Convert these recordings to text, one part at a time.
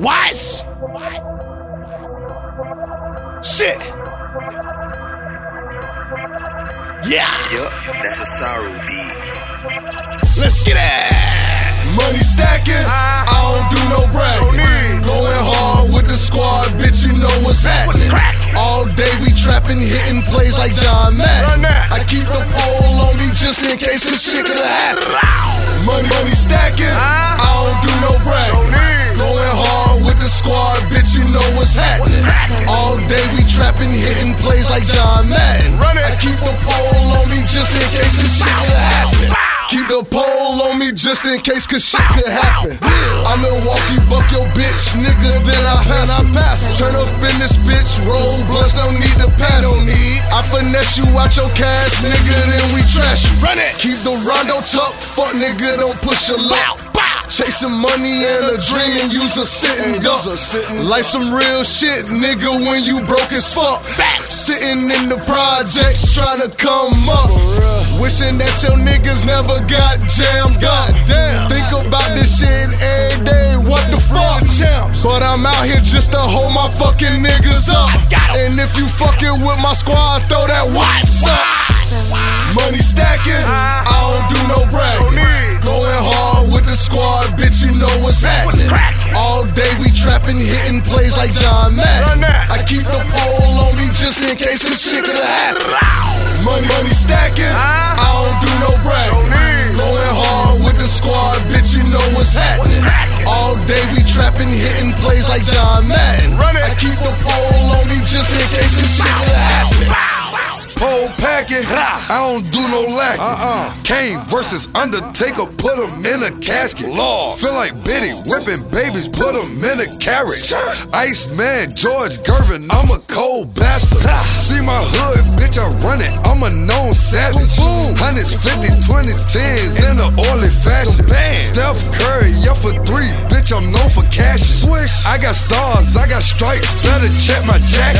Wise. Shit. Yeah. Yup, that's a sorrow beat. Let's get it. Money stacking, trapping, hitting plays like John Mack. I keep the pole on me just in case this shit could happen. Money, money stacking, I don't do no just in case, cause shit could happen. I'm Milwaukee, buck your bitch, nigga, then I pass, I pass. Turn up in this bitch, roll blunts, no need to pass. No need. I finesse you out your cash, nigga, then we trash you. Run it. Keep the rondo tuck, fuck nigga, don't push your luck. Chasing money and a dream, use a sitting duck. Like some real shit, nigga, when you broke as fuck. Sitting in the projects trying to come up. Wishing that your niggas never got jammed up. Think about this shit every day, what the fuck? But I'm out here just to hold my fucking niggas up. And if you fucking with my squad, throw that what's up. Money stacking, I don't do no bragging. Going hard with the squad, know what's happening. All day we trapping, hitting plays like John Madden. I keep the pole on me just in case this shit could happen. Money, money stacking, I don't do no lack. Uh-uh. Kane versus Undertaker, put him in a casket. Law. Feel like Biddy, whipping babies, put him in a carriage. Iceman, George Gervin, I'm a cold bastard. See my hood, bitch, I run it, I'm a known savage. Hundreds, fifties, twenties, tens in a oily fashion. Steph Curry, yeah for three, bitch, I'm known for cash. Swish, I got stars, I got stripes, better check my jacket.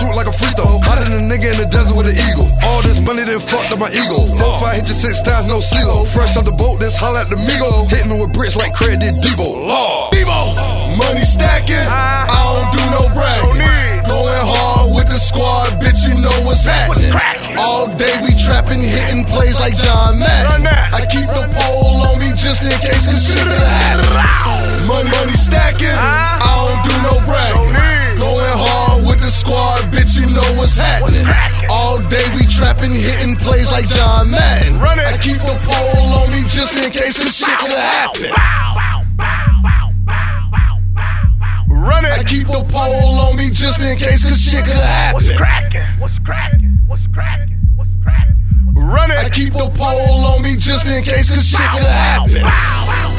On the line, then I'm shooting like a free throw. Hotter than a nigga in the desert with an eagle. All this money then fucked up my ego. Four, five, hit you six times, no CeeLo. Fresh off the boat, this holla at the Migo. Hitting me with bricks like Craig did Debo. Lord. Debo. Money stacking, uh-huh. I don't do no bragging. Going hard with the squad, bitch, you know what's happening. All day we trapping, hitting plays like John Madden. I keep the pole on me just in case could happen. Money, money stacking, uh-huh. I don't do no plays like John Madden. I keep the pole on me just in case this shit could happen. Run it. I keep the pole on me just in case this shit could happen. What's cracking? What's cracking? What's cracking? What's cracking? Run I keep the pole on me just in case this shit could happen.